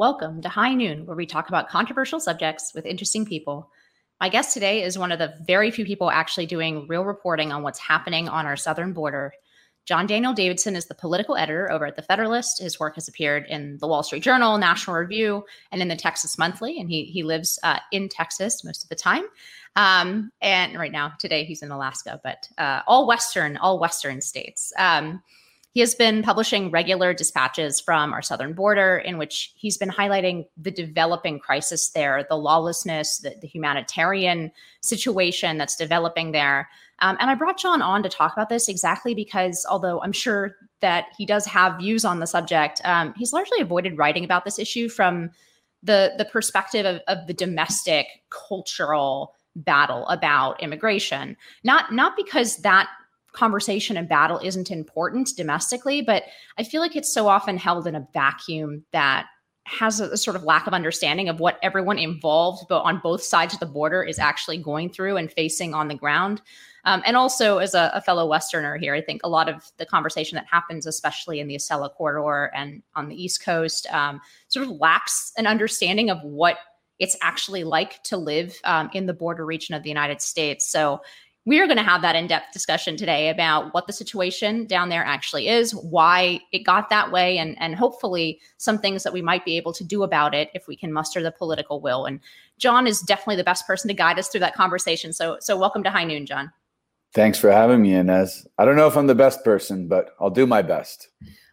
Welcome to High Noon, where we talk about controversial subjects with interesting people. My guest today is one of the very few people actually doing real reporting on what's happening on our southern border. John Daniel Davidson is the political editor over at The Federalist. His work has appeared in the Wall Street Journal, National Review, and in the Texas Monthly. And he, he lives uh, in Texas most of the time. Um, and right now, today, he's in Alaska, but uh, all Western, all Western states. Um, he has been publishing regular dispatches from our southern border in which he's been highlighting the developing crisis there, the lawlessness, the, the humanitarian situation that's developing there. Um, and I brought John on to talk about this exactly because, although I'm sure that he does have views on the subject, um, he's largely avoided writing about this issue from the the perspective of, of the domestic cultural battle about immigration. Not not because that conversation and battle isn't important domestically, but I feel like it's so often held in a vacuum that has a, a, sort of lack of understanding of what everyone involved but on both sides of the border is actually going through and facing on the ground. Um, and also, as a, a, fellow Westerner here, I think a lot of the conversation that happens, especially in the Acela corridor and on the East Coast, um, sort of lacks an understanding of what it's actually like to live um, in the border region of the United States. So we are going to have that in-depth discussion today about what the situation down there actually is why it got that way and and hopefully some things that we might be able to do about it if we can muster the political will. And john is definitely the best person to guide us through that conversation. So so welcome to high noon john. Thanks for having me inez i don't know if i'm the best person but i'll do my best.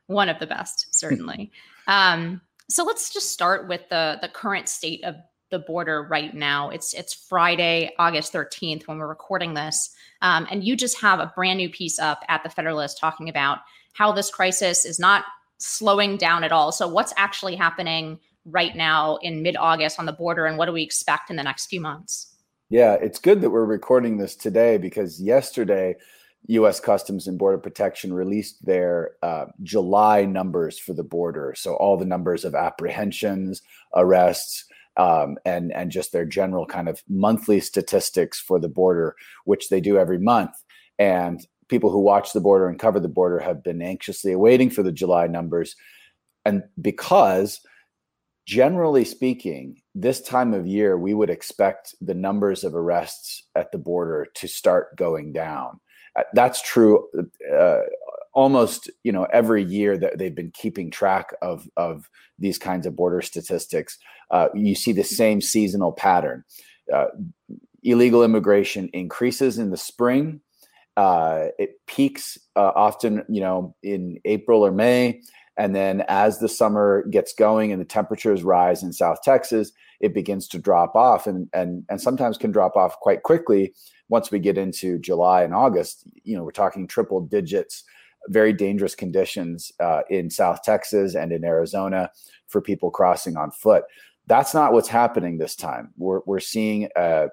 One of the best certainly. Um, so let's just start with the the current state of the border right now. It's it's Friday, August 13th when we're recording this. Um, and you just have a brand new piece up at the Federalist talking about how this crisis is not slowing down at all. So what's actually happening right now in mid-August on the border and what do we expect in the next few months? Yeah, it's good that we're recording this today because yesterday U.S. Customs and Border Protection released their uh, July numbers for the border. So all the numbers of apprehensions, arrests, um, and and just their general kind of monthly statistics for the border, which they do every month. And people who watch the border and cover the border have been anxiously awaiting for the July numbers, and because generally speaking, this time of year we would expect the numbers of arrests at the border to start going down. That's true uh, almost you know every year that they've been keeping track of of these kinds of border statistics uh, you see the same seasonal pattern. Uh, illegal immigration increases in the spring. Uh, it peaks uh, often you know in april or may. And then as the summer gets going and the temperatures rise in south texas it begins to drop off and and and sometimes can drop off quite quickly once we get into july and august. You know we're talking triple digits very dangerous conditions uh, in South Texas and in Arizona for people crossing on foot. That's not what's happening this time. We're, we're seeing a,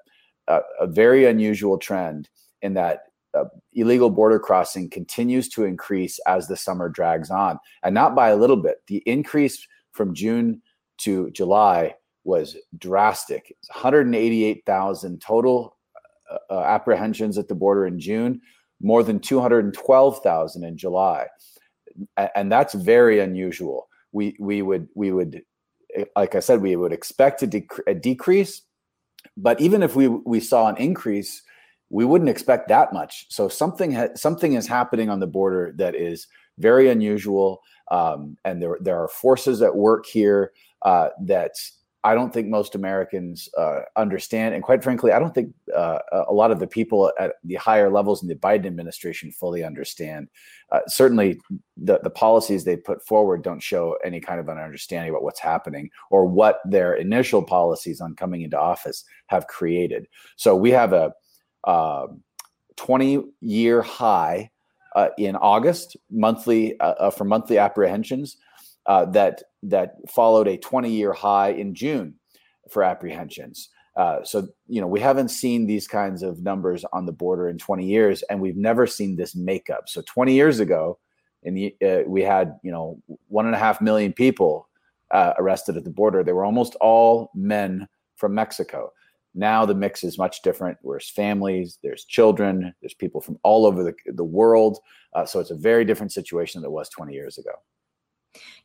a, a very unusual trend in that uh, illegal border crossing continues to increase as the summer drags on, and not by a little bit. The increase from June to July was drastic. 188,000 total uh, uh, apprehensions at the border in June more than 212,000 in July. And that's very unusual. We, we would, we would, like I said, we would expect a, dec- a decrease, but even if we, we saw an increase, we wouldn't expect that much. So something, ha- something is happening on the border that is very unusual. Um, and there, there are forces at work here uh, that I don't think most Americans uh, understand, and quite frankly, I don't think uh, a lot of the people at the higher levels in the Biden administration fully understand. Uh, certainly, the the policies they put forward don't show any kind of an understanding about what's happening or what their initial policies on coming into office have created. So we have a 20 um, year high uh, in August monthly uh, uh, for monthly apprehensions that that followed a 20 year high in June for apprehensions. Uh, so you know we haven't seen these kinds of numbers on the border in 20 years, and we've never seen this makeup. So 20 years ago, in the uh, we had you know one and a half million people uh, arrested at the border. They were almost all men from Mexico. Now the mix is much different. There's families, there's children, there's people from all over the, the world. Uh, so it's a very different situation than it was 20 years ago.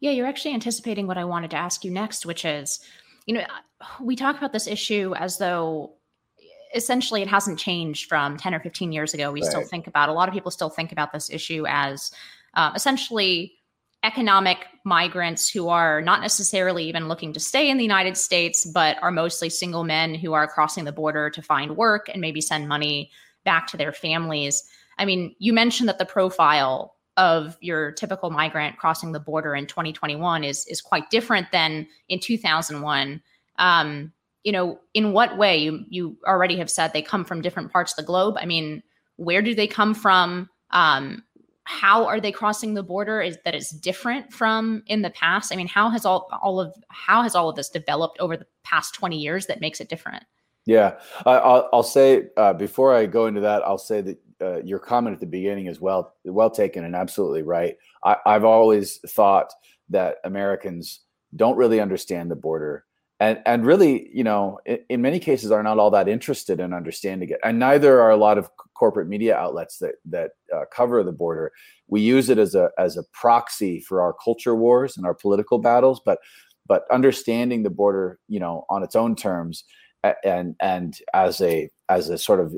Yeah, you're actually anticipating what I wanted to ask you next, which is, you know, we talk about this issue as though essentially it hasn't changed from 10 or 15 years ago. We right. still think about a lot of people still think about this issue as uh, essentially economic migrants who are not necessarily even looking to stay in the United States, but are mostly single men who are crossing the border to find work and maybe send money back to their families. I mean, you mentioned that the profile of your typical migrant crossing the border in 2021 is is quite different than in 2001. Um, you know, in what way you you already have said they come from different parts of the globe. I mean, where do they come from? Um, how are they crossing the border? Is that is different from in the past? I mean, how has all all of how has all of this developed over the past 20 years that makes it different? Yeah, I'll, I'll say uh, before I go into that, I'll say that uh, your comment at the beginning is well well taken and absolutely right. I, I've always thought that Americans don't really understand the border and and really you know in, in, many cases are not all that interested in understanding it and neither are a lot of corporate media outlets that that uh, cover the border we use it as a as a proxy for our culture wars and our political battles but but understanding the border you know on its own terms and and as a as a sort of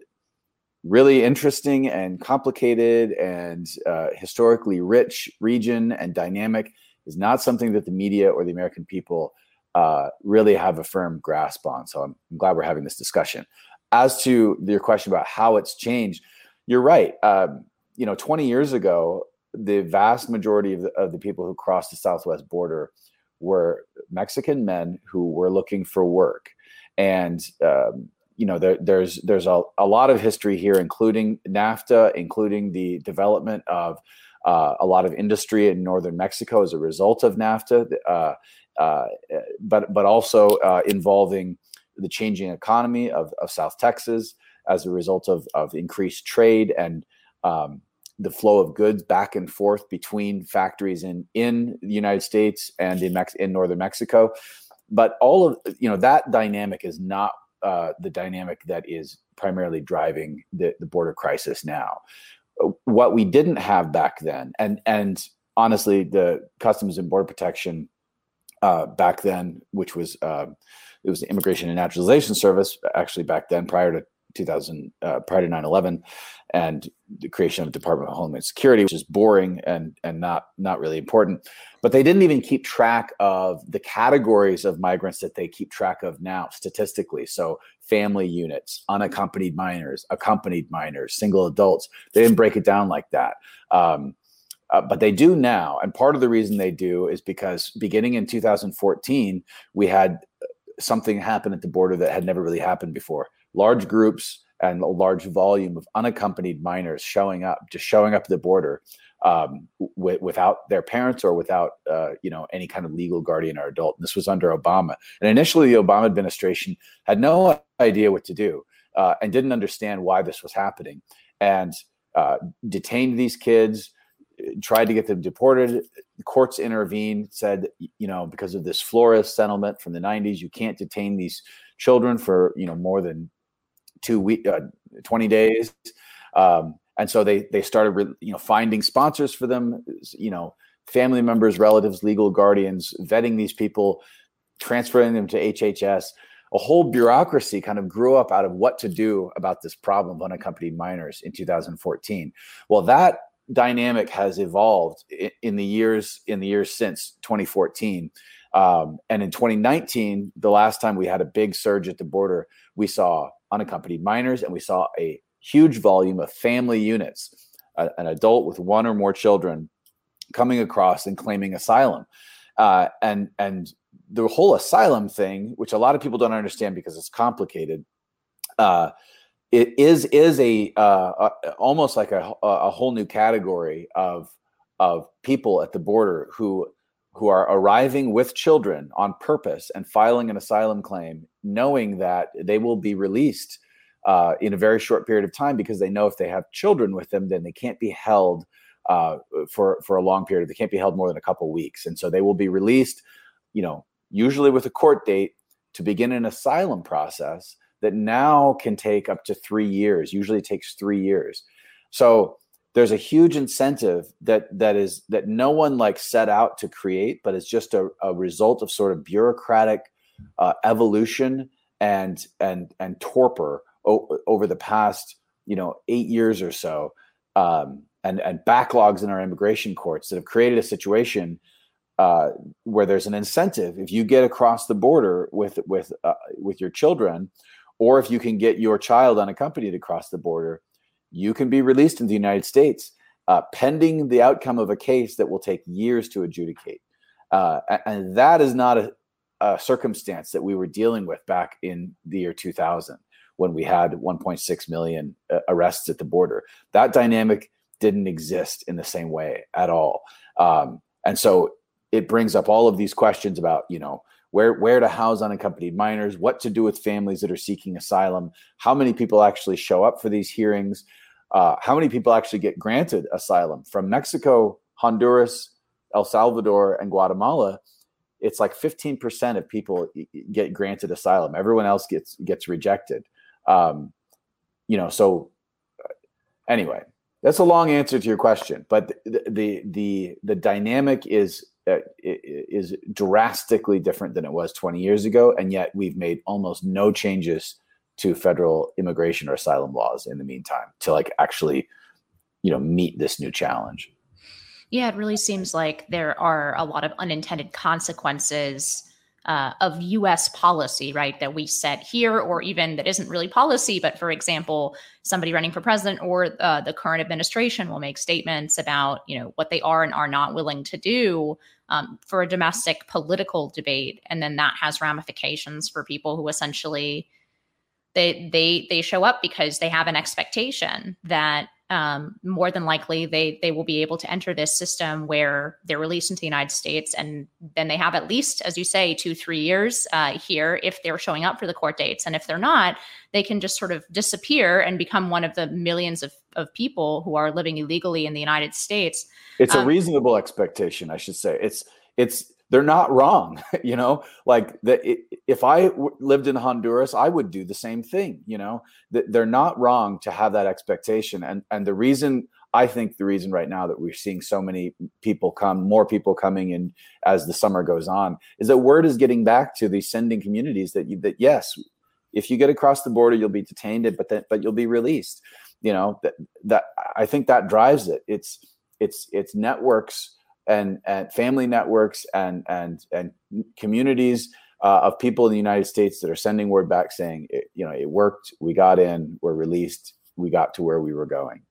really interesting and complicated and uh, historically rich region and dynamic is not something that the media or the American people uh, really have a firm grasp on. So I'm, I'm, glad we're having this discussion. As to your question about how it's changed, you're right. Um, you know, 20 years ago, the vast majority of the, of the people who crossed the southwest border were Mexican men who were looking for work. And um, you know there, there's there's a, a lot of history here including nafta including the development of uh, a lot of industry in northern mexico as a result of nafta uh, uh, but but also uh, involving the changing economy of, of south texas as a result of, of increased trade and um, the flow of goods back and forth between factories in in the united states and in, Mex- in northern mexico. But all of you know that dynamic is not uh, the dynamic that is primarily driving the, the border crisis now. What we didn't have back then, and and honestly, the Customs and Border Protection uh, back then, which was uh, it was the Immigration and Naturalization Service, actually back then, prior to 2000, uh, prior to 9/11, and the creation of the Department of Homeland Security, which is boring and and not not really important. But they didn't even keep track of the categories of migrants that they keep track of now statistically. So family units, unaccompanied minors, accompanied minors, single adults. They didn't break it down like that. Um, uh, but they do now. And part of the reason they do is because beginning in 2014, we had uh, something happen at the border that had never really happened before. Large groups and a large volume of unaccompanied minors showing up, just showing up at the border um, w- without their parents or without uh, you know any kind of legal guardian or adult. And this was under Obama. And initially, the Obama administration had no idea what to do uh, and didn't understand why this was happening, and uh, detained these kids. Tried to get them deported. Courts intervened, said, you know, because of this Flores settlement from the 90s, you can't detain these children for, you know, more than two week, uh, 20 days. Um, and so they they started you know finding sponsors for them you know family members relatives legal guardians vetting these people transferring them to hhs a whole bureaucracy kind of grew up out of what to do about this problem of unaccompanied minors in 2014 well that dynamic has evolved in the years in the years since 2014 um, and in 2019 the last time we had a big surge at the border we saw unaccompanied minors and we saw a huge volume of family units, a, an adult with one or more children coming across and claiming asylum. Uh, and and the whole asylum thing, which a lot of people don't understand because it's complicated, uh, it is is a, uh, a almost like a, a whole new category of of people at the border who who are arriving with children on purpose and filing an asylum claim, knowing that they will be released uh, in a very short period of time because they know if they have children with them, then they can't be held uh, for for a long period. They can't be held more than a couple weeks, and so they will be released. You know, usually with a court date to begin an asylum process that now can take up to three years. Usually takes three years. So there's a huge incentive that that is that no one like set out to create, but it's just a, a result of sort of bureaucratic uh, evolution and and and torpor o- over the past you know eight years or so, um, and and backlogs in our immigration courts that have created a situation uh, where there's an incentive. If you get across the border with with uh, with your children, or if you can get your child unaccompanied across the border, you can be released in the United States, uh, pending the outcome of a case that will take years to adjudicate. Uh, and that is not a, a, circumstance that we were dealing with back in the year 2000 when we had 1.6 million uh, arrests at the border. That dynamic didn't exist in the same way at all. Um, and so it brings up all of these questions about, you know, where where to house unaccompanied minors, what to do with families that are seeking asylum, how many people actually show up for these hearings, uh, how many people actually get granted asylum from Mexico, Honduras, El Salvador, and Guatemala. It's like 15% of people get granted asylum. Everyone else gets gets rejected. Um, you know, so uh, anyway, that's a long answer to your question, but the the the, the dynamic is uh, is drastically different than it was 20 years ago, and yet we've made almost no changes to federal immigration or asylum laws in the meantime to like actually, you know, meet this new challenge. Yeah, it really seems like there are a lot of unintended consequences uh, of US policy, right, that we set here, or even that isn't really policy, but for example, somebody running for president or uh, the current administration will make statements about, you know, what they are and are not willing to do um, for a domestic political debate. And then that has ramifications for people who essentially they they they show up because they have an expectation that um, more than likely they they will be able to enter this system where they're released into the United States, and then they have at least, as you say, two three years uh, here if they're showing up for the court dates, and if they're not, they can just sort of disappear and become one of the millions of of people who are living illegally in the United States. It's um, a reasonable expectation, I should say. It's it's they're not wrong you know? Like that if I w- lived in honduras i would do the same thing you know? They're not wrong to have that expectation and and the reason i think the reason right now that we're seeing so many people come more people coming in as the summer goes on is that word is getting back to these sending communities that you that yes if you get across the border you'll be detained but then but you'll be released you know? That that i think that drives it. It's it's it's networks and, and family networks and and and communities uh, of people in the United States that are sending word back saying, it, you know, it worked, we got in, we're released, we got to where we were going.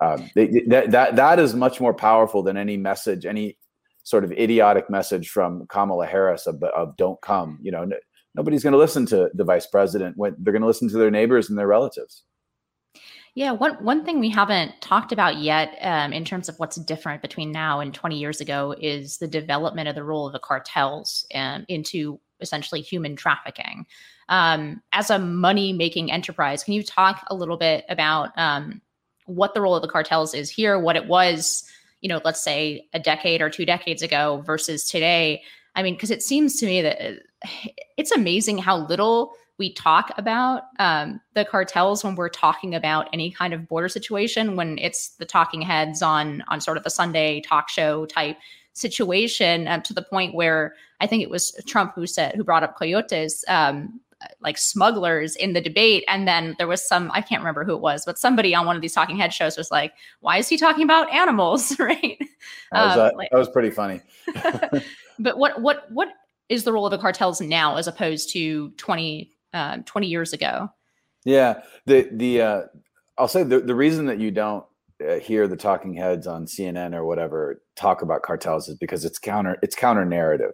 Um, that that that is much more powerful than any message, any sort of idiotic message from Kamala Harris of, of "Don't come." You know, nobody's going to listen to the vice president when they're going to listen to their neighbors and their relatives. Yeah, one one thing we haven't talked about yet, um, in terms of what's different between now and 20 years ago, is the development of the role of the cartels um, into essentially human trafficking. Um, as a money making enterprise, can you talk a little bit about um, what the role of the cartels is here, what it was, you know, let's say a decade or two decades ago versus today? I mean, because it seems to me that uh, it's amazing how little we talk about um, the cartels when we're talking about any kind of border situation when it's the talking heads on on sort of a sunday talk show type situation um, to the point where i think it was trump who said who brought up coyotes um, like smugglers in the debate. And then there was some i can't remember who it was but somebody on one of these talking head shows was like why is he talking about animals? Right? That was, uh, like, that was pretty funny. But what what what is the role of the cartels now as opposed to 20 uh, 20 years ago. Yeah, the the uh, I'll say the the reason that you don't uh, hear the talking heads on CNN or whatever talk about cartels is because it's counter it's counter narrative.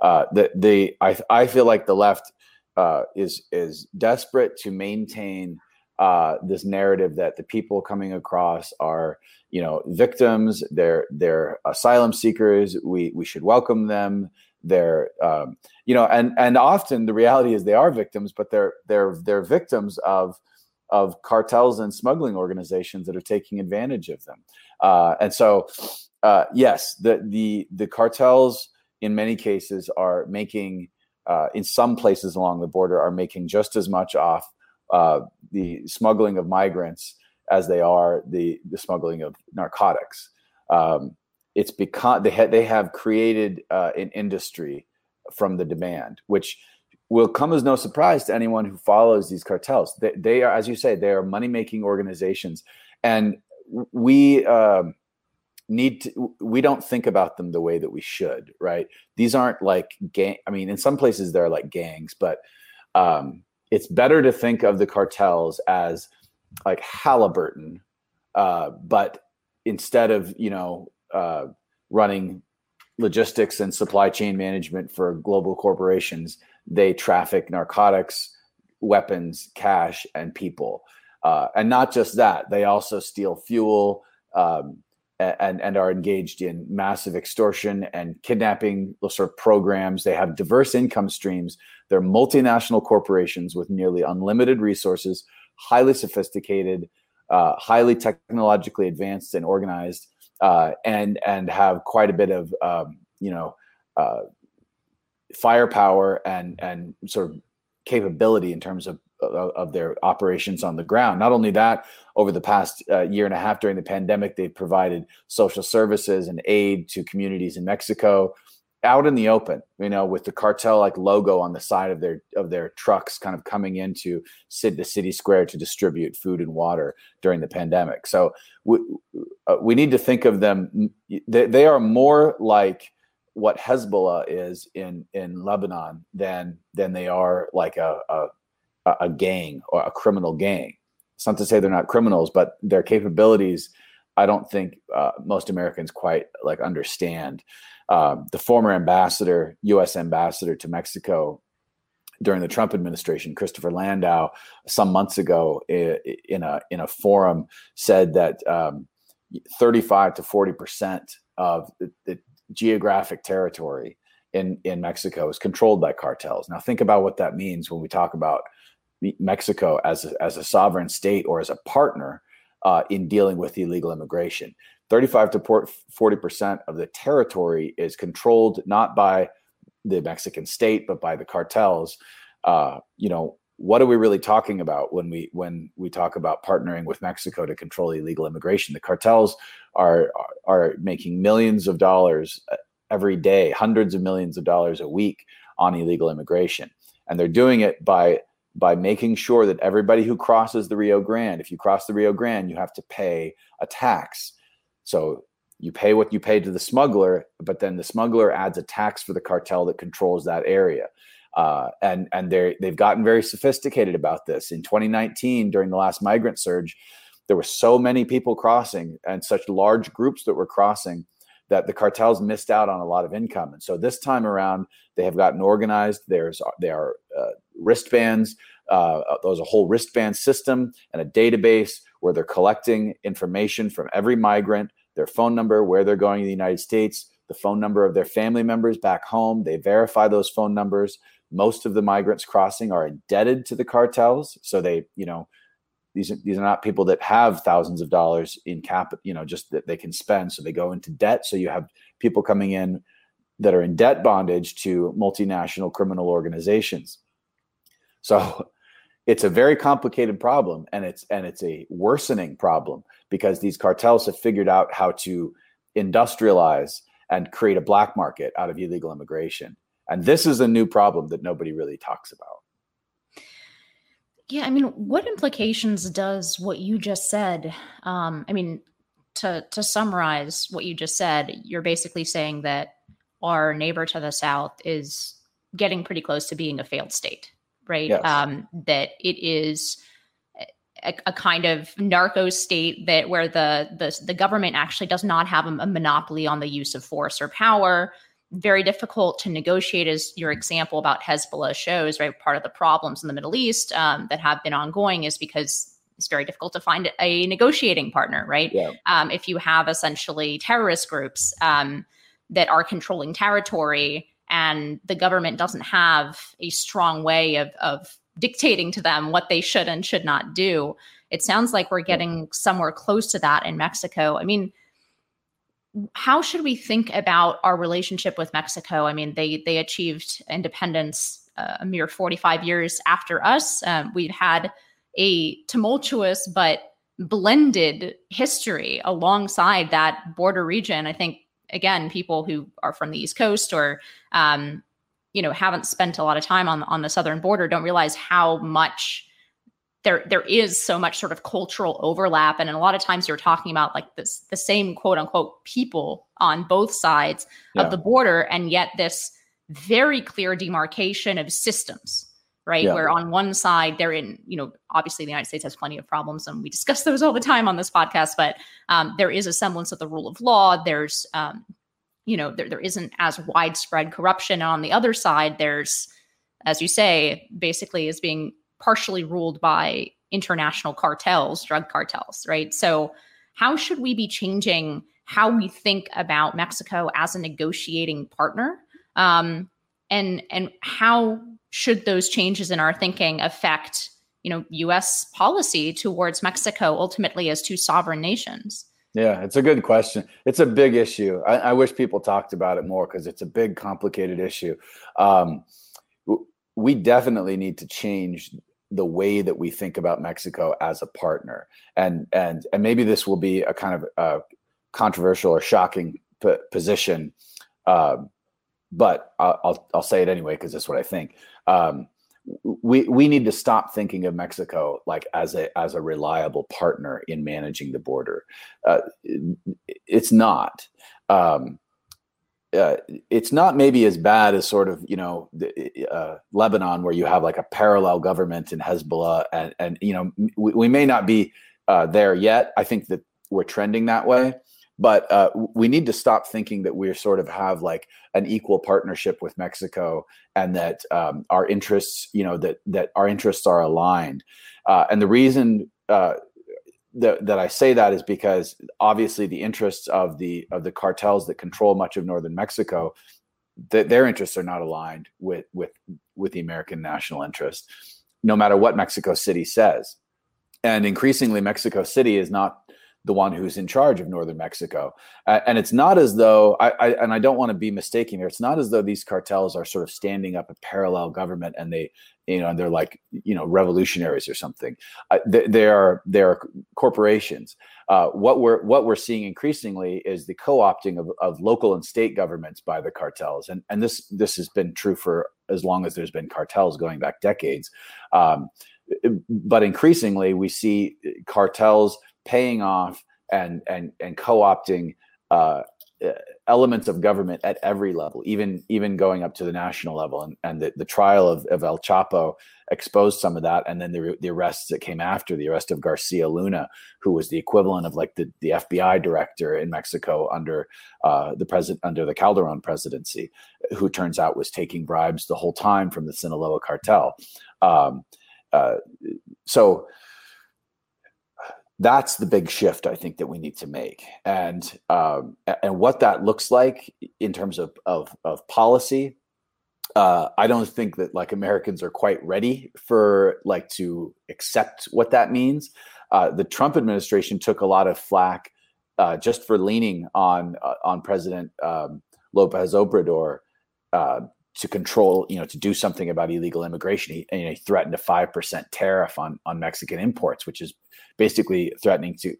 Uh, the the I I feel like the left uh, is is desperate to maintain uh, this narrative that the people coming across are you know victims they're they're asylum seekers we we should welcome them they're um, you know and and often the reality is they are victims but they're they're they're victims of of cartels and smuggling organizations that are taking advantage of them uh, and so uh, yes the the the cartels in many cases are making uh, in some places along the border are making just as much off uh, the smuggling of migrants as they are the the smuggling of narcotics. Um, it's because they ha- they have created uh, an industry from the demand, which will come as no surprise to anyone who follows these cartels. They, they are, as you say, they are money making organizations, and we uh, need to. We don't think about them the way that we should, right? These aren't like gang. I mean, in some places they're like gangs, but um, it's better to think of the cartels as like Halliburton, uh, but instead of you know uh, running logistics and supply chain management for global corporations, they traffic narcotics, weapons, cash, and people. Uh, and not just that, they also steal fuel um, and, and are engaged in massive extortion and kidnapping sort of programs. They have diverse income streams. They're multinational corporations with nearly unlimited resources, highly sophisticated, uh, highly technologically advanced and organized, uh, and and have quite a bit of um, you know uh, firepower and and sort of capability in terms of of their operations on the ground. Not only that, over the past uh, year and a half during the pandemic, they've provided social services and aid to communities in Mexico out in the open, you know, with the cartel like logo on the side of their of their trucks, kind of coming into the city square to distribute food and water during the pandemic. So we uh, we need to think of them. They, they are more like what Hezbollah is in in Lebanon than than they are like a a, a gang or a criminal gang. It's not to say they're not criminals, but their capabilities. I don't think uh, most Americans quite like understand. Uh, the former ambassador, U.S. ambassador to Mexico during the Trump administration, Christopher Landau, some months ago in a in a forum said that um, 35 to 40 percent of the, the, geographic territory in in Mexico is controlled by cartels. Now, think about what that means when we talk about Mexico as a, as a sovereign state or as a partner uh, in dealing with illegal immigration. 35 to 40 percent of the territory is controlled not by the Mexican state but by the cartels. Uh, you know, what are we really talking about when we when we talk about partnering with Mexico to control illegal immigration? The cartels are are making millions of dollars uh, every day, hundreds of millions of dollars a week on illegal immigration, and they're doing it by by making sure that everybody who crosses the Rio Grande, if you cross the Rio Grande, you have to pay a tax. So you pay what you pay to the smuggler, but then the smuggler adds a tax for the cartel that controls that area. Uh, and and they they've gotten very sophisticated about this. In 2019, during the last migrant surge, there were so many people crossing and such large groups that were crossing that the cartels missed out on a lot of income. And so this time around, they have gotten organized. There's there are uh, wristbands. Uh, there's a whole wristband system and a database where they're collecting information from every migrant, their phone number, where they're going to the United States, the phone number of their family members back home. They verify those phone numbers. Most of the migrants crossing are indebted to the cartels, so they, you know, these are, these are not people that have thousands of dollars in cap, you know, just that they can spend. So they go into debt. So you have people coming in that are in debt bondage to multinational criminal organizations. So it's a very complicated problem and it's and it's a worsening problem because these cartels have figured out how to industrialize and create a black market out of illegal immigration. And this is a new problem that nobody really talks about. Yeah, I mean, what implications does what you just said? Um, I mean, to to summarize what you just said, you're basically saying that our neighbor to the south is getting pretty close to being a failed state, right? Yes. Um, that it is a, a, kind of narco state that where the the the government actually does not have a, a monopoly on the use of force or power very difficult to negotiate, as your example about Hezbollah shows, right? Part of the problems in the Middle East um, that have been ongoing is because it's very difficult to find a negotiating partner, right? Yeah. Um, if you have essentially terrorist groups um, that are controlling territory and the government doesn't have a strong way of, of dictating to them what they should and should not do, it sounds like we're getting somewhere close to that in Mexico. I mean, how should we think about our relationship with Mexico? I mean, they they achieved independence uh, a mere 45 years after us. Um, we've had a tumultuous but blended history alongside that border region. I think again, people who are from the East Coast or um, you know haven't spent a lot of time on on the southern border don't realize how much there there is so much sort of cultural overlap. And a lot of times you're talking about like this the same quote unquote people on both sides yeah. of the border. And yet this very clear demarcation of systems right? Yeah. Where on one side they're in, you know, obviously the United States has plenty of problems, and we discuss those all the time on this podcast. But um, there is a semblance of the rule of law. There's, um, you know, there there isn't as widespread corruption. And on the other side, there's, as you say, basically is being partially ruled by international cartels, drug cartels, right? So how should we be changing how we think about Mexico as a negotiating partner? Um, and and how should those changes in our thinking affect you know us policy towards mexico ultimately as two sovereign nations? Yeah it's a good question. It's a big issue. I, I wish people talked about it more because it's a big complicated issue. Um, we definitely need to change the way that we think about mexico as a partner. And and and maybe this will be a kind of uh, controversial or shocking p- position um, but I'll, I'll, say it anyway because that's what I think. Um, we we need to stop thinking of Mexico like as a as a reliable partner in managing the border. Uh, it's not. Um, uh, it's not maybe as bad as sort of you know uh, Lebanon, where you have like a parallel government in Hezbollah, and and you know we, we may not be uh, there yet. I think that we're trending that way, but uh, we need to stop thinking that we sort of have like an equal partnership with Mexico and that um, our interests, you know, that that our interests are aligned. Uh, and the reason uh, that that I say that is because obviously the interests of the of the cartels that control much of northern Mexico, that their interests are not aligned with with with the American national interest, no matter what Mexico City says. And increasingly, Mexico City is not the one who's in charge of northern Mexico. Uh, and it's not as though I, I, and I don't want to be mistaken here. It's not as though these cartels are sort of standing up a parallel government and they you know and they're like you know revolutionaries or something. Uh, they, they, are they are corporations. Uh, what we're what we're seeing increasingly is the co-opting of, of local and state governments by the cartels, and and this this has been true for as long as there's been cartels going back decades. Um, but increasingly, we see cartels paying off and and and co-opting uh, elements of government at every level, even even going up to the national level. And, and the, the trial of, of El Chapo exposed some of that. And then the, the arrests that came after, the arrest of Garcia Luna, who was the equivalent of like the, the FBI director in Mexico under uh, the president under the Calderon presidency, who turns out was taking bribes the whole time from the Sinaloa cartel. Um, uh, so that's the big shift I think that we need to make, and um, and what that looks like in terms of of, of policy. Uh, I don't think that like Americans are quite ready for like to accept what that means. Uh, the Trump administration took a lot of flack uh, just for leaning on uh, on President um, Lopez Obrador uh, to control, you know, to do something about illegal immigration. He, he threatened a five percent tariff on on Mexican imports, which is basically threatening to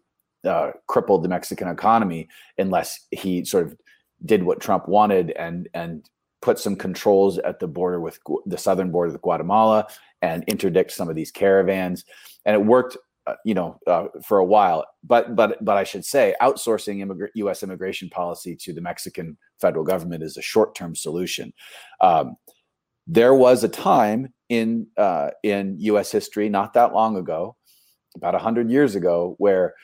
uh, cripple the Mexican economy unless he sort of did what Trump wanted and and put some controls at the border with the southern border with Guatemala and interdict some of these caravans. And it worked uh, you know, uh, for a while. But but but I should say, outsourcing U.S. immigration policy to the Mexican federal government is a short-term solution. Um, there was a time in uh, in U.S. history, not that long ago, about hundred years ago, where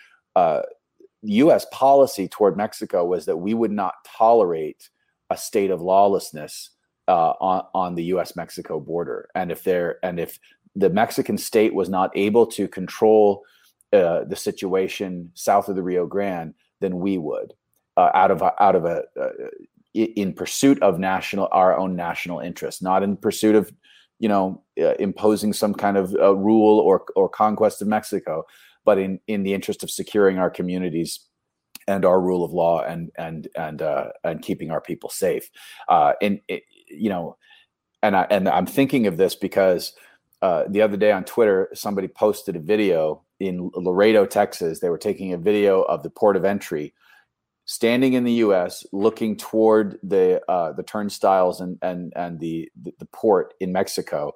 U.S. Uh, policy toward Mexico was that we would not tolerate a state of lawlessness uh, on, on the U.S. Mexico border, and if there and if the Mexican state was not able to control uh, the situation south of the Rio Grande then we would, uh, out of out of a uh, in pursuit of national our own national interest, not in pursuit of you know uh, imposing some kind of uh, rule or or conquest of Mexico, but in in the interest of securing our communities and our rule of law and and and uh, and keeping our people safe. and it, you know, and I and I'm thinking of this because uh, the other day on Twitter, somebody posted a video in Laredo, Texas. They were taking a video of the port of entry, standing in the U.S., looking toward the uh, the turnstiles and and and the, the port in Mexico.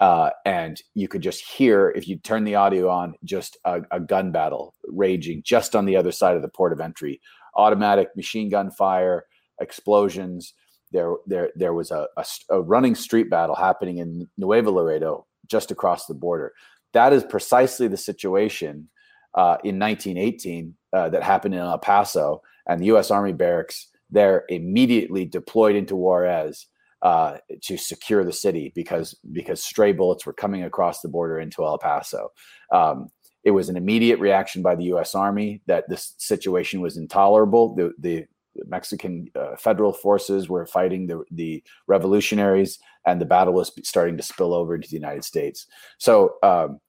Uh, and you could just hear, if you turn the audio on, just a, a, gun battle raging just on the other side of the port of entry. Automatic machine gun fire, explosions. There, there, there was a, a, a running street battle happening in Nuevo Laredo, just across the border. That is precisely the situation uh, in 1918 uh, that happened in El Paso, and the U.S. Army barracks there immediately deployed into Juarez uh, to secure the city because because stray bullets were coming across the border into El Paso. Um, it was an immediate reaction by the U.S. Army that this situation was intolerable. The, the Mexican uh, federal forces were fighting the, the revolutionaries, and the battle was starting to spill over into the United States. So um,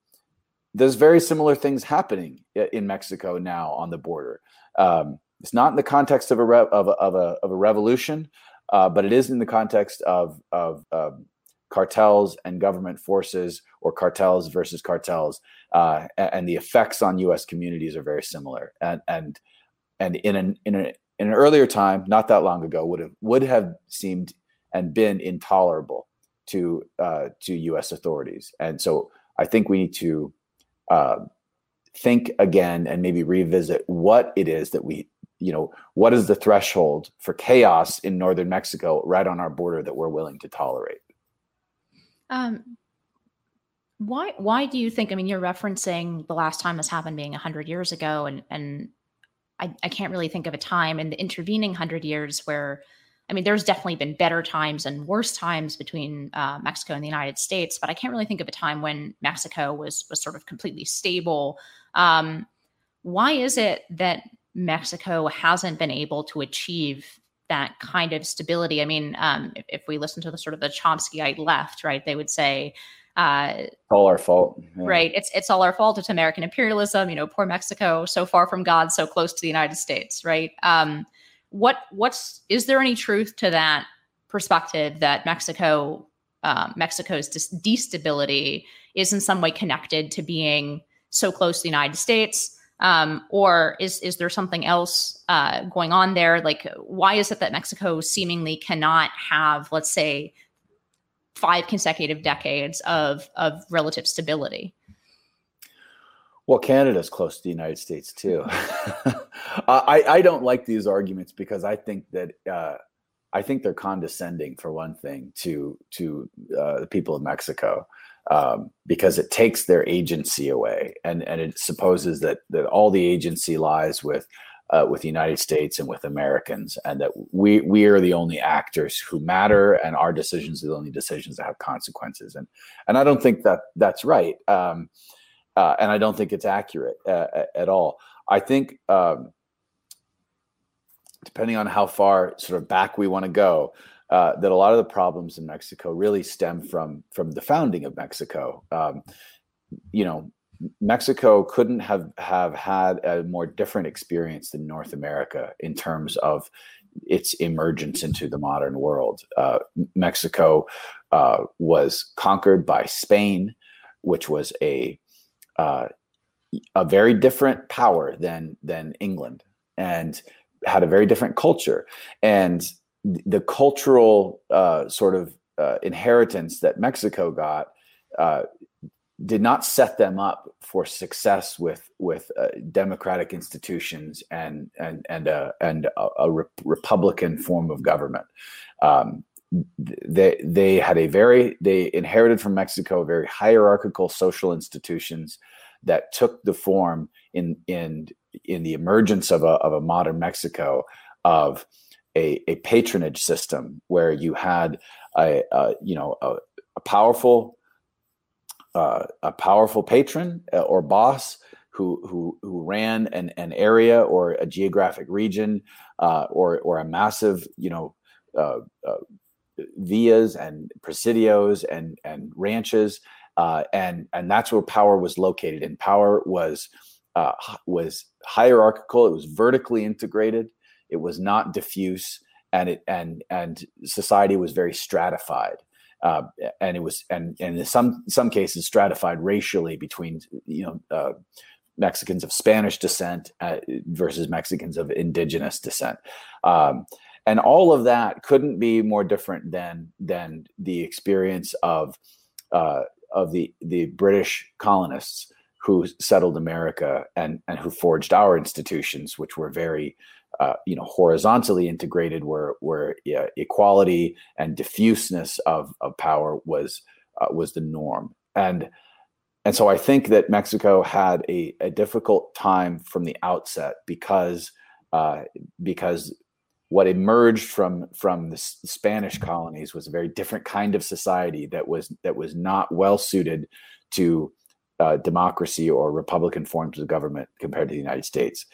there's very similar things happening in Mexico now on the border. Um, it's not in the context of a, re- of a, of a, of a revolution, uh, but it is in the context of of um, cartels and government forces, or cartels versus cartels, uh, and the effects on U.S. communities are very similar. And and and in an in, a, in an earlier time, not that long ago, would have would have seemed and been intolerable to uh, to U.S. authorities. And so I think we need to uh, think again and maybe revisit what it is that we you know what is the threshold for chaos in northern mexico right on our border that we're willing to tolerate? Um why why do you think i mean you're referencing the last time this happened being 100 years ago and and I, I can't really think of a time in the intervening 100 years where i mean there's definitely been better times and worse times between uh, mexico and the united states but i can't really think of a time when mexico was was sort of completely stable. Um, why is it that Mexico hasn't been able to achieve that kind of stability. I mean, um, if, if, we listen to the sort of the Chomskyite left, right, they would say, uh, all our fault, yeah. right? It's it's all our fault. It's American imperialism. You know, poor Mexico, so far from God, so close to the United States, right? Um, what what's is there any truth to that perspective that Mexico uh, Mexico's destability is in some way connected to being so close to the United States? Um, or is is there something else uh, going on there? Like, why is it that Mexico seemingly cannot have, let's say, five consecutive decades of of relative stability? Well, Canada's close to the United States too. I, I don't like these arguments because I think that uh, I think they're condescending for one thing to to uh, the people of Mexico um, because it takes their agency away, and and it supposes that that all the agency lies with uh, with the United States and with Americans, and that we we are the only actors who matter, and our decisions are the only decisions that have consequences. And and I don't think that that's right, um, uh, and I don't think it's accurate uh, at all. I think. Um, depending on how far sort of back we want to go, uh, that a lot of the problems in Mexico really stem from from the founding of Mexico. Um, you know, Mexico couldn't have have had a more different experience than North America in terms of its emergence into the modern world. Uh, Mexico uh, was conquered by Spain, which was a uh, a very different power than than England, and had a very different culture. And the cultural uh, sort of uh, inheritance that Mexico got uh, did not set them up for success with with uh, democratic institutions and and and a and a, a re- republican form of government. Um, they they had a very they inherited from Mexico very hierarchical social institutions that took the form in in in the emergence of a of a modern Mexico of a, a patronage system where you had a, a you know a, a powerful uh, a powerful patron uh, or boss who who who ran an, an area or a geographic region uh, or or a massive you know uh, uh, villas and presidios and and ranches uh, and and that's where power was located. And power was was hierarchical. It was vertically integrated it was not diffuse, and it and and society was very stratified. uh, and it was and and in some some cases stratified racially between you know uh, Mexicans of Spanish descent uh, versus Mexicans of indigenous descent. Um, and all of that couldn't be more different than than the experience of uh, of the the British colonists who settled America and and who forged our institutions, which were very uh, you know horizontally integrated, where where yeah, equality and diffuseness of of power was uh, was the norm. And and so I think that Mexico had a, a difficult time from the outset because uh, because what emerged from from the Spanish colonies was a very different kind of society that was that was not well suited to uh, democracy or republican forms of government compared to the United States.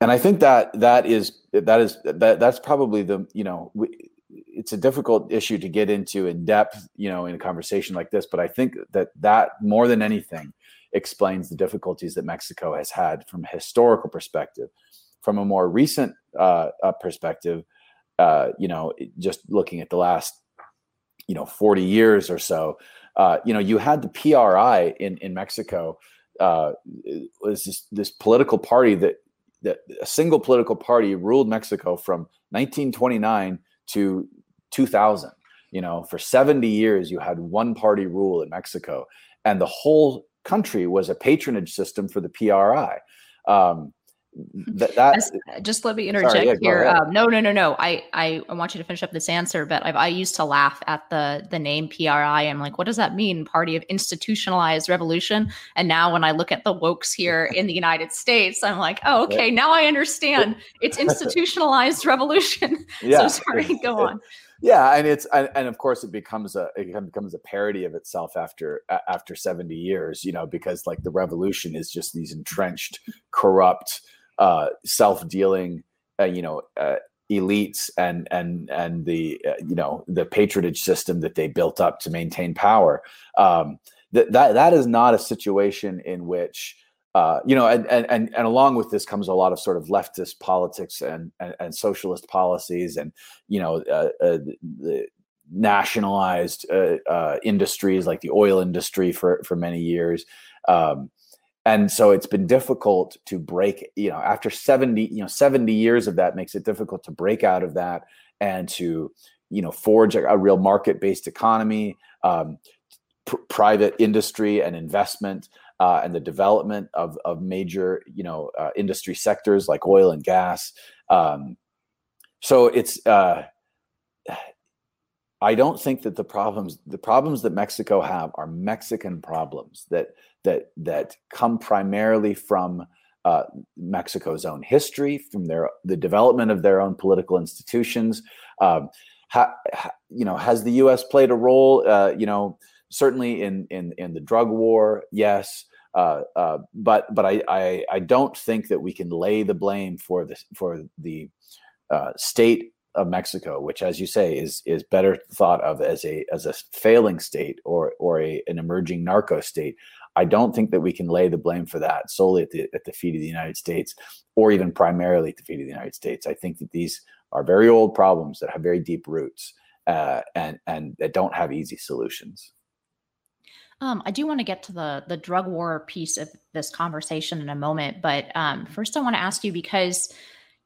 And I think that that is that is that that's probably the you know it's a difficult issue to get into in depth, you know, in a conversation like this. But I think that that more than anything explains the difficulties that Mexico has had from a historical perspective. From a more recent uh, uh, perspective, uh, you know, just looking at the last, you know, 40 years or so, uh, you know, you had the PRI in in Mexico uh, was this, this political party that that a single political party ruled Mexico from 1929 to 2000 you know for 70 years you had one party rule in mexico and the whole country was a patronage system for the pri um, that, that just let me interject sorry, yeah, here. Um, no, no, no, no. I, I, I want you to finish up this answer, but I've, i used to laugh at the the name PRI. I'm like, what does that mean? Party of Institutionalized Revolution. And now when I look at the wokes here in the United States, I'm like, oh, okay, now I understand. It's institutionalized revolution. Yeah. so sorry, go on. Yeah, and it's and, and of course it becomes a it becomes a parody of itself after after 70 years, you know, because like the revolution is just these entrenched, corrupt uh, self-dealing, uh, you know, uh, elites and and and the uh, you know the patronage system that they built up to maintain power. Um, that that that is not a situation in which uh, you know, and, and and and along with this comes a lot of sort of leftist politics and and, and socialist policies, and you know, uh, the nationalized industries like the oil industry for for many years. Um, and so it's been difficult to break you know after 70 you know 70 years of that makes it difficult to break out of that and to you know forge a, a real market based economy um, pr- private industry and investment uh, and the development of, of major you know uh, industry sectors like oil and gas. Um, so it's uh, I don't think that the problems the problems that Mexico have are Mexican problems that that that come primarily from uh, Mexico's own history, from their the development of their own political institutions. Um, ha, ha, you know, has the U.S. played a role? Uh, you know, certainly in in in the drug war, yes. Uh, uh, but but I, I, I don't think that we can lay the blame for the for the uh, state of Mexico, which, as you say, is is better thought of as a as a failing state or or a, an emerging narco state. I don't think that we can lay the blame for that solely at the at the feet of the United States, or even primarily at the feet of the United States. I think that these are very old problems that have very deep roots uh, and and that don't have easy solutions. Um, I do want to get to the the drug war piece of this conversation in a moment, but um, first I want to ask you because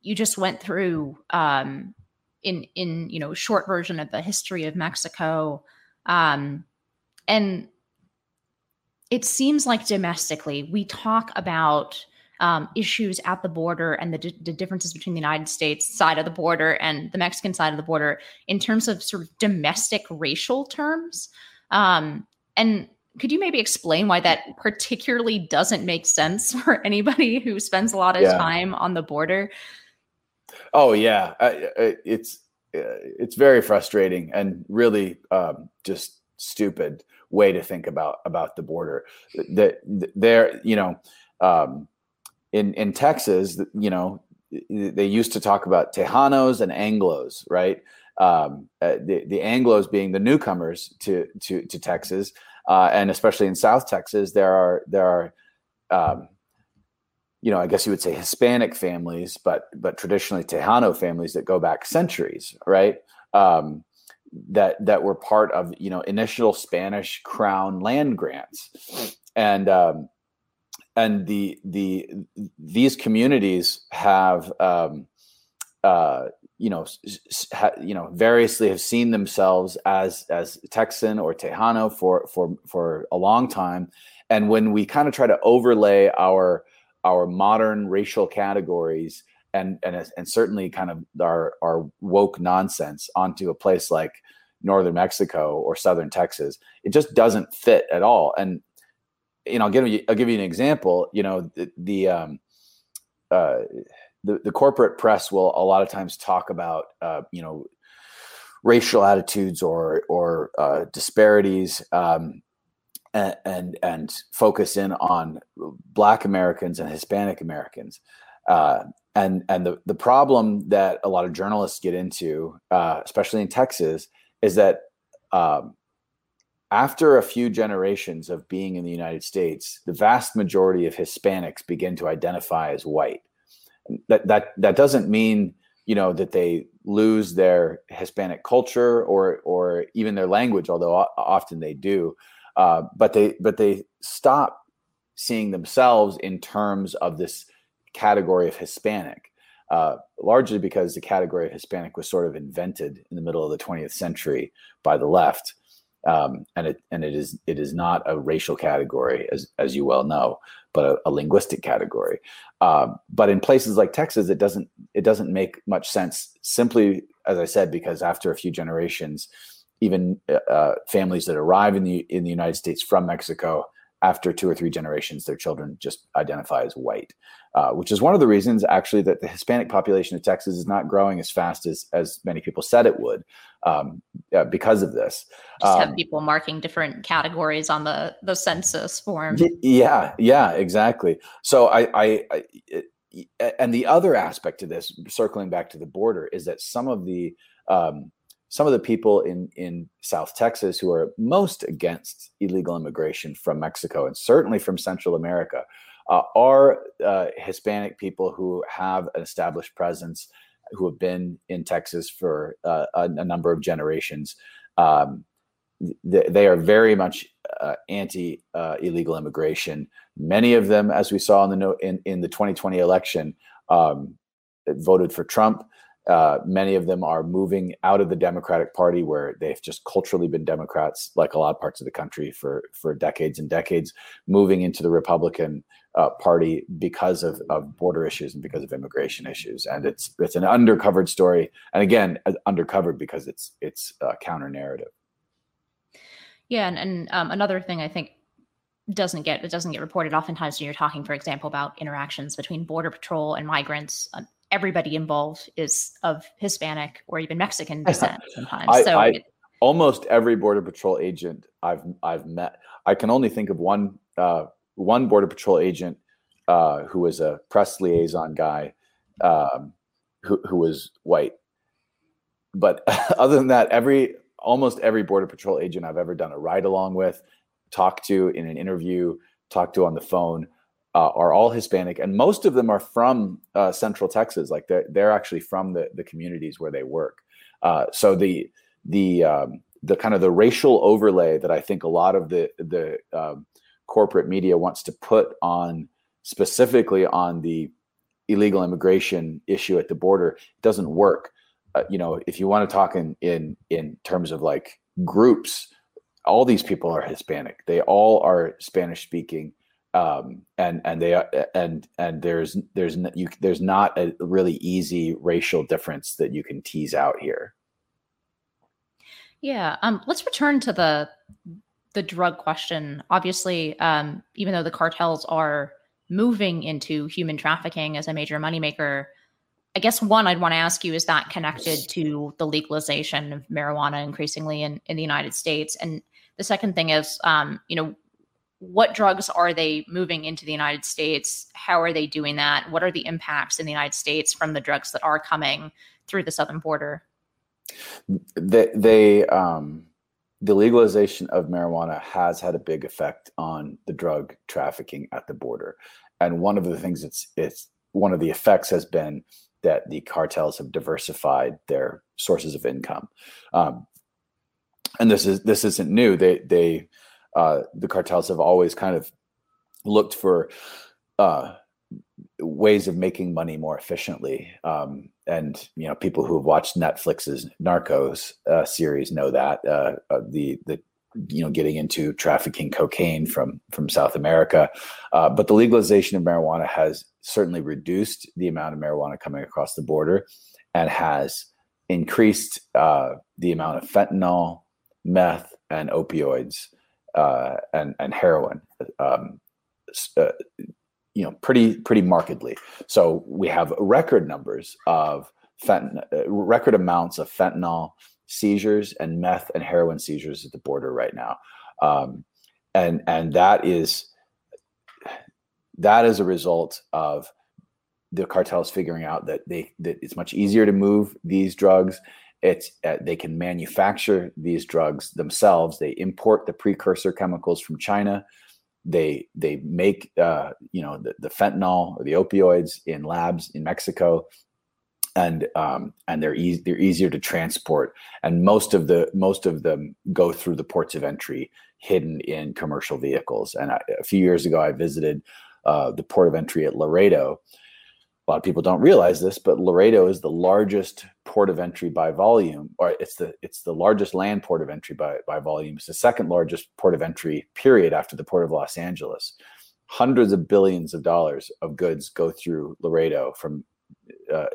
you just went through um, in in you know short version of the history of Mexico, um, and it seems like domestically we talk about um, issues at the border and the, d- the differences between the United States side of the border and the Mexican side of the border in terms of sort of domestic racial terms. Um, and could you maybe explain why that particularly doesn't make sense for anybody who spends a lot of yeah. time on the border? Oh yeah, I, I, it's it's very frustrating and really um, just stupid way to think about about the border. That there, you know, um, in in Texas, you know, they used to talk about Tejanos and Anglos, right? Um, uh, the the Anglos being the newcomers to to to Texas, uh, and especially in South Texas, there are there are um, you know, I guess you would say Hispanic families, but but traditionally Tejano families that go back centuries, right? Um, that that were part of you know initial Spanish crown land grants, and um, and the the these communities have um, uh, you know ha, you know variously have seen themselves as as Texan or Tejano for for for a long time, and when we kind of try to overlay our our modern racial categories and and and certainly kind of our our woke nonsense onto a place like northern Mexico or southern Texas, it just doesn't fit at all. And you know, I'll give you I'll give you an example. You know, the, the um, uh, the, the corporate press will a lot of times talk about uh, you know racial attitudes or or uh, disparities um, and, and, focus in on Black Americans and Hispanic Americans. Uh, and and the the problem that a lot of journalists get into, uh, especially in Texas, is that um, after a few generations of being in the United States, the vast majority of Hispanics begin to identify as white. That that that doesn't mean you know that they lose their Hispanic culture or or even their language, although often they do. Uh, but they but they stop seeing themselves in terms of this category of Hispanic. Uh, largely because the category of Hispanic was sort of invented in the middle of the 20th century by the left, um, and it and it is it is not a racial category as as you well know, but a, a linguistic category. Uh, but in places like Texas, it doesn't it doesn't make much sense. Simply, as I said, because after a few generations, even uh, families that arrive in the in the United States from Mexico after two or three generations, their children just identify as white, uh, which is one of the reasons actually that the Hispanic population of Texas is not growing as fast as as many people said it would um, uh, because of this. Just um, have people marking different categories on the the census form. Yeah, yeah, exactly. So I, I, I it, and the other aspect to this, circling back to the border, is that some of the um, some of the people in in South Texas who are most against illegal immigration from Mexico and certainly from Central America uh, are uh, Hispanic people who have an established presence, who have been in Texas for uh, a, a, number of generations. Um, th- they are very much uh, anti uh, illegal immigration. Many of them, as we saw in the no- in, in the 2020 election, um, voted for Trump. Uh, many of them are moving out of the Democratic Party, where they've just culturally been Democrats, like a lot of parts of the country for for decades and decades, moving into the Republican uh, Party because of, of border issues and because of immigration issues. And it's it's an undercovered story, and again, uh, undercovered because it's it's a counter narrative. Yeah, and, and um, another thing I think doesn't get it doesn't get reported oftentimes when you're talking, for example, about interactions between border patrol and migrants. Everybody involved is of Hispanic or even Mexican descent sometimes. I, so I, it, almost every border patrol agent I've I've met, I can only think of one uh, one border patrol agent uh, who was a press liaison guy um, who who was white. But other than that, every almost every border patrol agent I've ever done a ride along with, talked to in an interview, talked to on the phone uh, are all Hispanic, and most of them are from uh, Central Texas. Like they're they're actually from the the communities where they work. Uh, so the the um, the kind of the racial overlay that I think a lot of the the um, corporate media wants to put on specifically on the illegal immigration issue at the border doesn't work. Uh, you know, if you want to talk in in in terms of like groups, all these people are Hispanic. They all are Spanish speaking um, and and they are, and and there's there's you there's not a really easy racial difference that you can tease out here. Yeah, um, let's return to the the drug question. Obviously, um, even though the cartels are moving into human trafficking as a major moneymaker, I guess one I'd want to ask you is that connected to the legalization of marijuana increasingly in, in the United States? And the second thing is, um, you know, what drugs are they moving into the United States? How are they doing that? What are the impacts in the United States from the drugs that are coming through the southern border? They, they um, the legalization of marijuana has had a big effect on the drug trafficking at the border, and one of the things it's it's one of the effects has been that the cartels have diversified their sources of income. Um, and this is this isn't new. They they uh, the cartels have always kind of looked for uh, ways of making money more efficiently. Um, and you know, people who have watched Netflix's Narcos uh, series know that uh, uh, the the you know getting into trafficking cocaine from from South America, uh, but the legalization of marijuana has certainly reduced the amount of marijuana coming across the border, and has increased uh, the amount of fentanyl, meth, and opioids uh, and and heroin. Um, you know pretty pretty markedly. So we have record numbers of fent- uh, record amounts of fentanyl seizures and meth and heroin seizures at the border right now, um, and and that is that is a result of the cartels figuring out that they that it's much easier to move these drugs it's uh, they can manufacture these drugs themselves they import the precursor chemicals from china they they make uh, you know the, the, fentanyl or the opioids in labs in Mexico, and um, and they're easy they're easier to transport. And most of the most of them go through the ports of entry, hidden in commercial vehicles. And I, a few years ago, I visited uh, the port of entry at Laredo, a lot of people don't realize this, but Laredo is the largest port of entry by volume, or it's the it's the largest land port of entry by by volume. It's the second largest port of entry period after the port of Los Angeles. Hundreds of billions of dollars of goods go through Laredo from uh,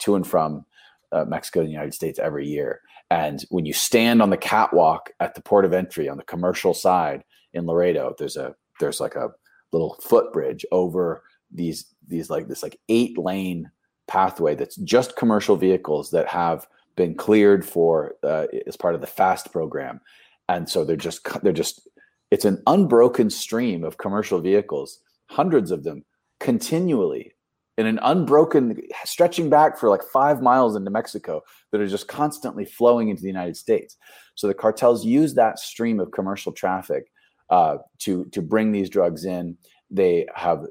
to and from uh, Mexico and the United States every year. And when you stand on the catwalk at the port of entry on the commercial side in Laredo, there's a there's like a little footbridge over these these like this like eight lane pathway that's just commercial vehicles that have been cleared for uh, as part of the fast program. And so they're just they're just it's an unbroken stream of commercial vehicles hundreds of them continually in an unbroken stretching back for like five miles into mexico that are just constantly flowing into the united states. So the cartels use that stream of commercial traffic uh, to to bring these drugs in. They have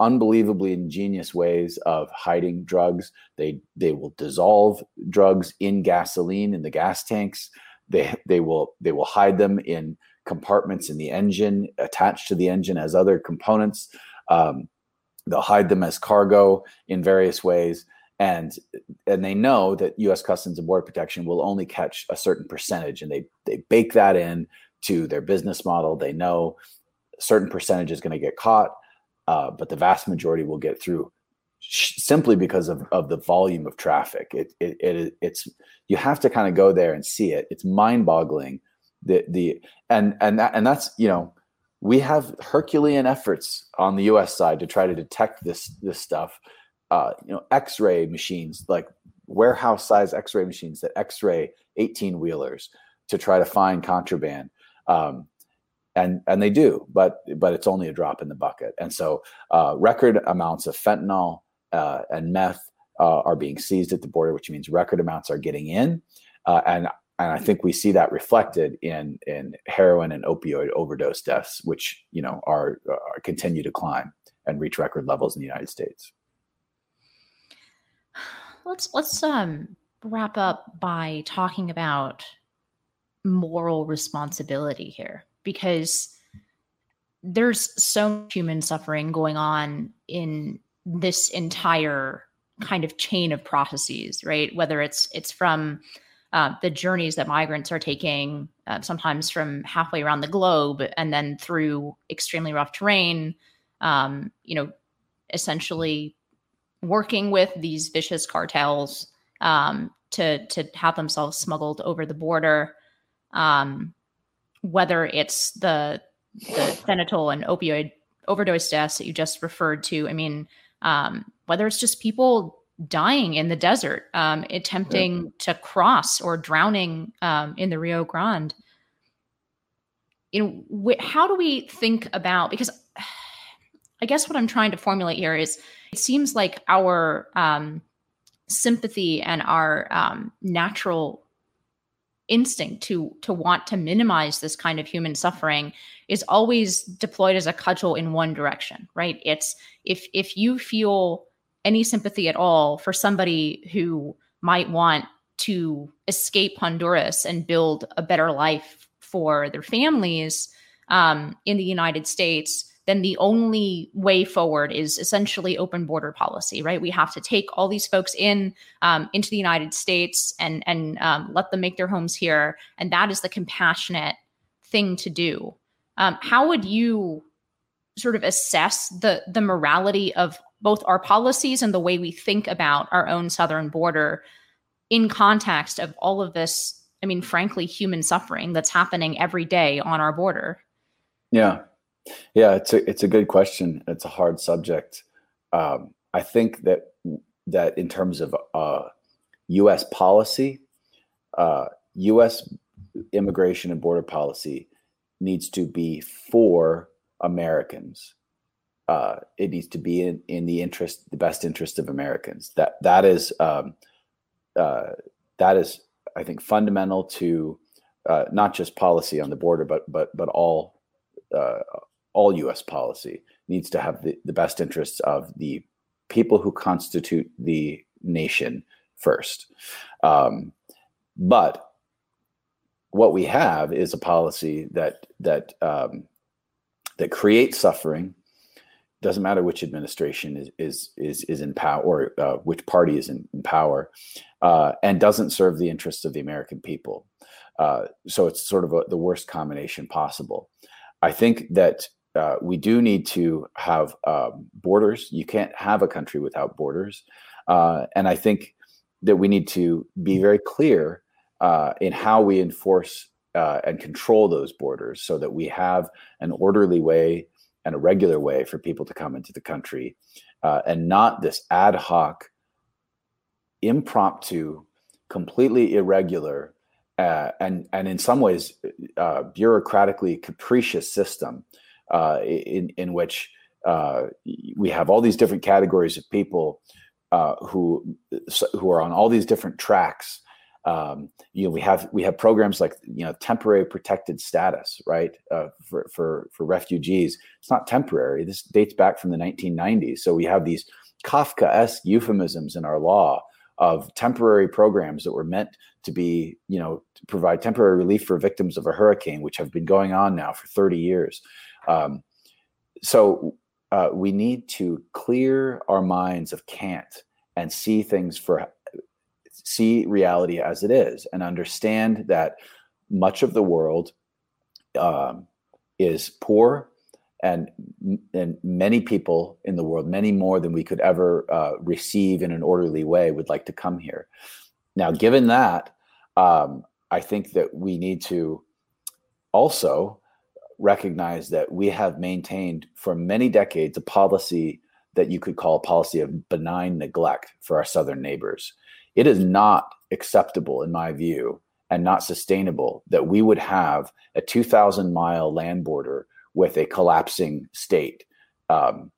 unbelievably ingenious ways of hiding drugs. They they will dissolve drugs in gasoline in the gas tanks. They they will they will hide them in compartments in the engine attached to the engine as other components. Um, they'll hide them as cargo in various ways. And and they know that U.S. Customs and Border Protection will only catch a certain percentage, and they they bake that in to their business model. They know certain percentage is going to get caught uh, but the vast majority will get through simply because of, of the volume of traffic. It, it, it it's you have to kind of go there and see it. It's mind boggling. The the and and that, and that's you know we have Herculean efforts on the U.S. side to try to detect this this stuff. Uh, you know, X-ray machines like warehouse size X-ray machines that X-ray 18 wheelers to try to find contraband. Um, and and they do, but but it's only a drop in the bucket. And so, uh, record amounts of fentanyl uh, and meth uh, are being seized at the border, which means record amounts are getting in, uh, and and I think we see that reflected in in heroin and opioid overdose deaths, which you know are, are continue to climb and reach record levels in the United States. Let's let's um, wrap up by talking about moral responsibility here because there's so much human suffering going on in this entire kind of chain of processes, right? Whether it's it's from uh, the journeys that migrants are taking, uh, sometimes from halfway around the globe, and then through extremely rough terrain. Um, you know, essentially working with these vicious cartels um, to to have themselves smuggled over the border. Um, whether it's the the fentanyl and opioid overdose deaths that you just referred to. I mean, um, whether it's just people dying in the desert, um, attempting yeah. to cross or drowning um, in the Rio Grande. You know, wh- how do we think about? Because I guess what I'm trying to formulate here is, it seems like our um, sympathy and our um, natural instinct to to want to minimize this kind of human suffering is always deployed as a cudgel in one direction right? It's if if you feel any sympathy at all for somebody who might want to escape Honduras and build a better life for their families um, in the United States, then the only way forward is essentially open border policy, right? We have to take all these folks in um, into the United States and and um, let them make their homes here, and that is the compassionate thing to do. Um, how would you sort of assess the the morality of both our policies and the way we think about our own southern border in context of all of this? I mean, frankly, human suffering that's happening every day on our border. Yeah, yeah, it's a it's a good question. It's a hard subject. Um, I think that that in terms of uh, U.S. policy, uh, U.S. immigration and border policy needs to be for Americans. Uh, it needs to be in, in the interest, the best interest of Americans. That that is um, uh, that is, I think, fundamental to uh, not just policy on the border, but but but all uh, all U.S. policy needs to have the, the best interests of the people who constitute the nation first. Um, but what we have is a policy that that um, that creates suffering. Doesn't matter which administration is is is, is in power or uh, which party is in, in power, uh, and doesn't serve the interests of the American people. Uh, so it's sort of a, the worst combination possible. I think that uh, we do need to have um, borders. You can't have a country without borders. Uh, and I think that we need to be very clear uh, in how we enforce uh, and control those borders so that we have an orderly way and a regular way for people to come into the country uh, and not this ad hoc, impromptu, completely irregular. Uh, and and in some ways, bureaucratically capricious system uh, in in which uh, we have all these different categories of people uh, who who are on all these different tracks. Um, you know, we have we have programs like you know temporary protected status, right? Uh, for for for refugees, it's not temporary. This dates back from the 1990s. So we have these Kafka-esque euphemisms in our law of temporary programs that were meant to be, you know, to provide temporary relief for victims of a hurricane, which have been going on now for 30 years. Um, so uh, we need to clear our minds of cant and see things for see reality as it is and understand that much of the world um, is poor and and many people in the world many more than we could ever uh, receive in an orderly way would like to come here. Now given that um, i think that we need to also recognize that we have maintained for many decades a policy that you could call a policy of benign neglect for our southern neighbors. It is not acceptable, in my view, and not sustainable that we would have a 2,000 mile land border with a collapsing state. Um,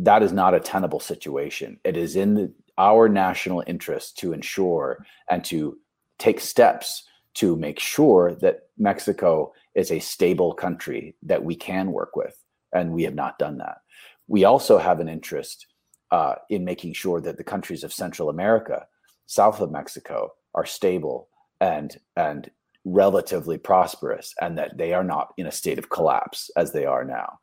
that is not a tenable situation. It is in the, our national interest to ensure and to take steps to make sure that Mexico is a stable country that we can work with. And we have not done that. We also have an interest uh, in making sure that the countries of Central America, south of Mexico, are stable and and relatively prosperous, and that they are not in a state of collapse as they are now.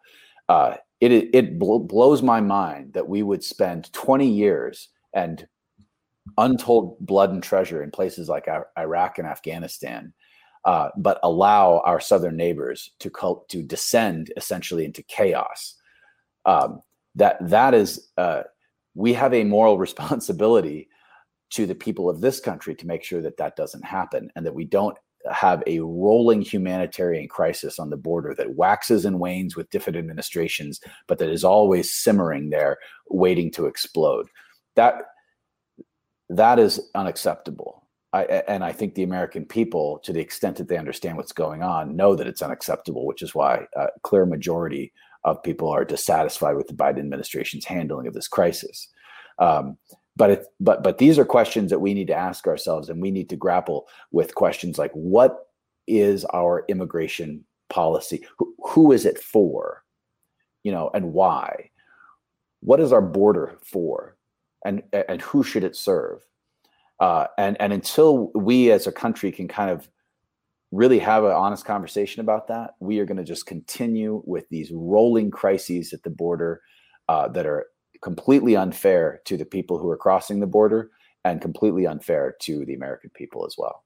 Uh, it it bl- blows my mind that we would spend 20 years and untold blood and treasure in places like Iraq and Afghanistan, uh, but allow our southern neighbors to to descend essentially into chaos. Um, that that is, uh, we have a moral responsibility to the people of this country to make sure that that doesn't happen, and that we don't have a rolling humanitarian crisis on the border that waxes and wanes with different administrations, but that is always simmering there, waiting to explode. That that is unacceptable. I, and I think the American people, to the extent that they understand what's going on, know that it's unacceptable, which is why a clear majority of people are dissatisfied with the Biden administration's handling of this crisis. Um, but it, but but these are questions that we need to ask ourselves, and we need to grapple with questions like what is our immigration policy? Who, who is it for? You know, and why? What is our border for? And and who should it serve Uh, and and until we as a country can kind of really have an honest conversation about that, we are going to just continue with these rolling crises at the border uh, that are completely unfair to the people who are crossing the border and completely unfair to the American people as well.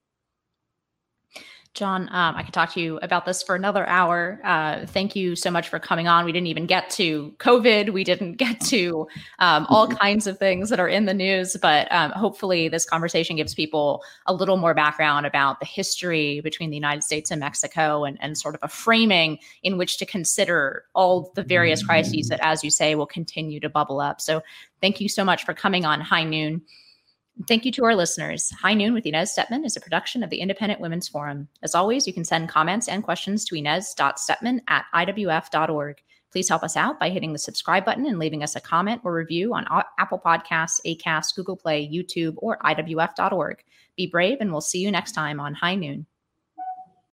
John, um, I could talk to you about this for another hour. Uh, thank you so much for coming on. We didn't even get to COVID. We didn't get to um, all mm-hmm. kinds of things that are in the news, but um, hopefully, this conversation gives people a little more background about the history between the United States and Mexico and, and sort of a framing in which to consider all the various crises that, as you say, will continue to bubble up. So, thank you so much for coming on High Noon. Thank you to our listeners. High Noon with Inez Stepman is a production of the Independent Women's Forum. As always, you can send comments and questions to inez.stepman at iwf.org. Please help us out by hitting the subscribe button and leaving us a comment or review on Apple Podcasts, Acast, Google Play, YouTube, or iwf.org. Be brave, and we'll see you next time on High Noon.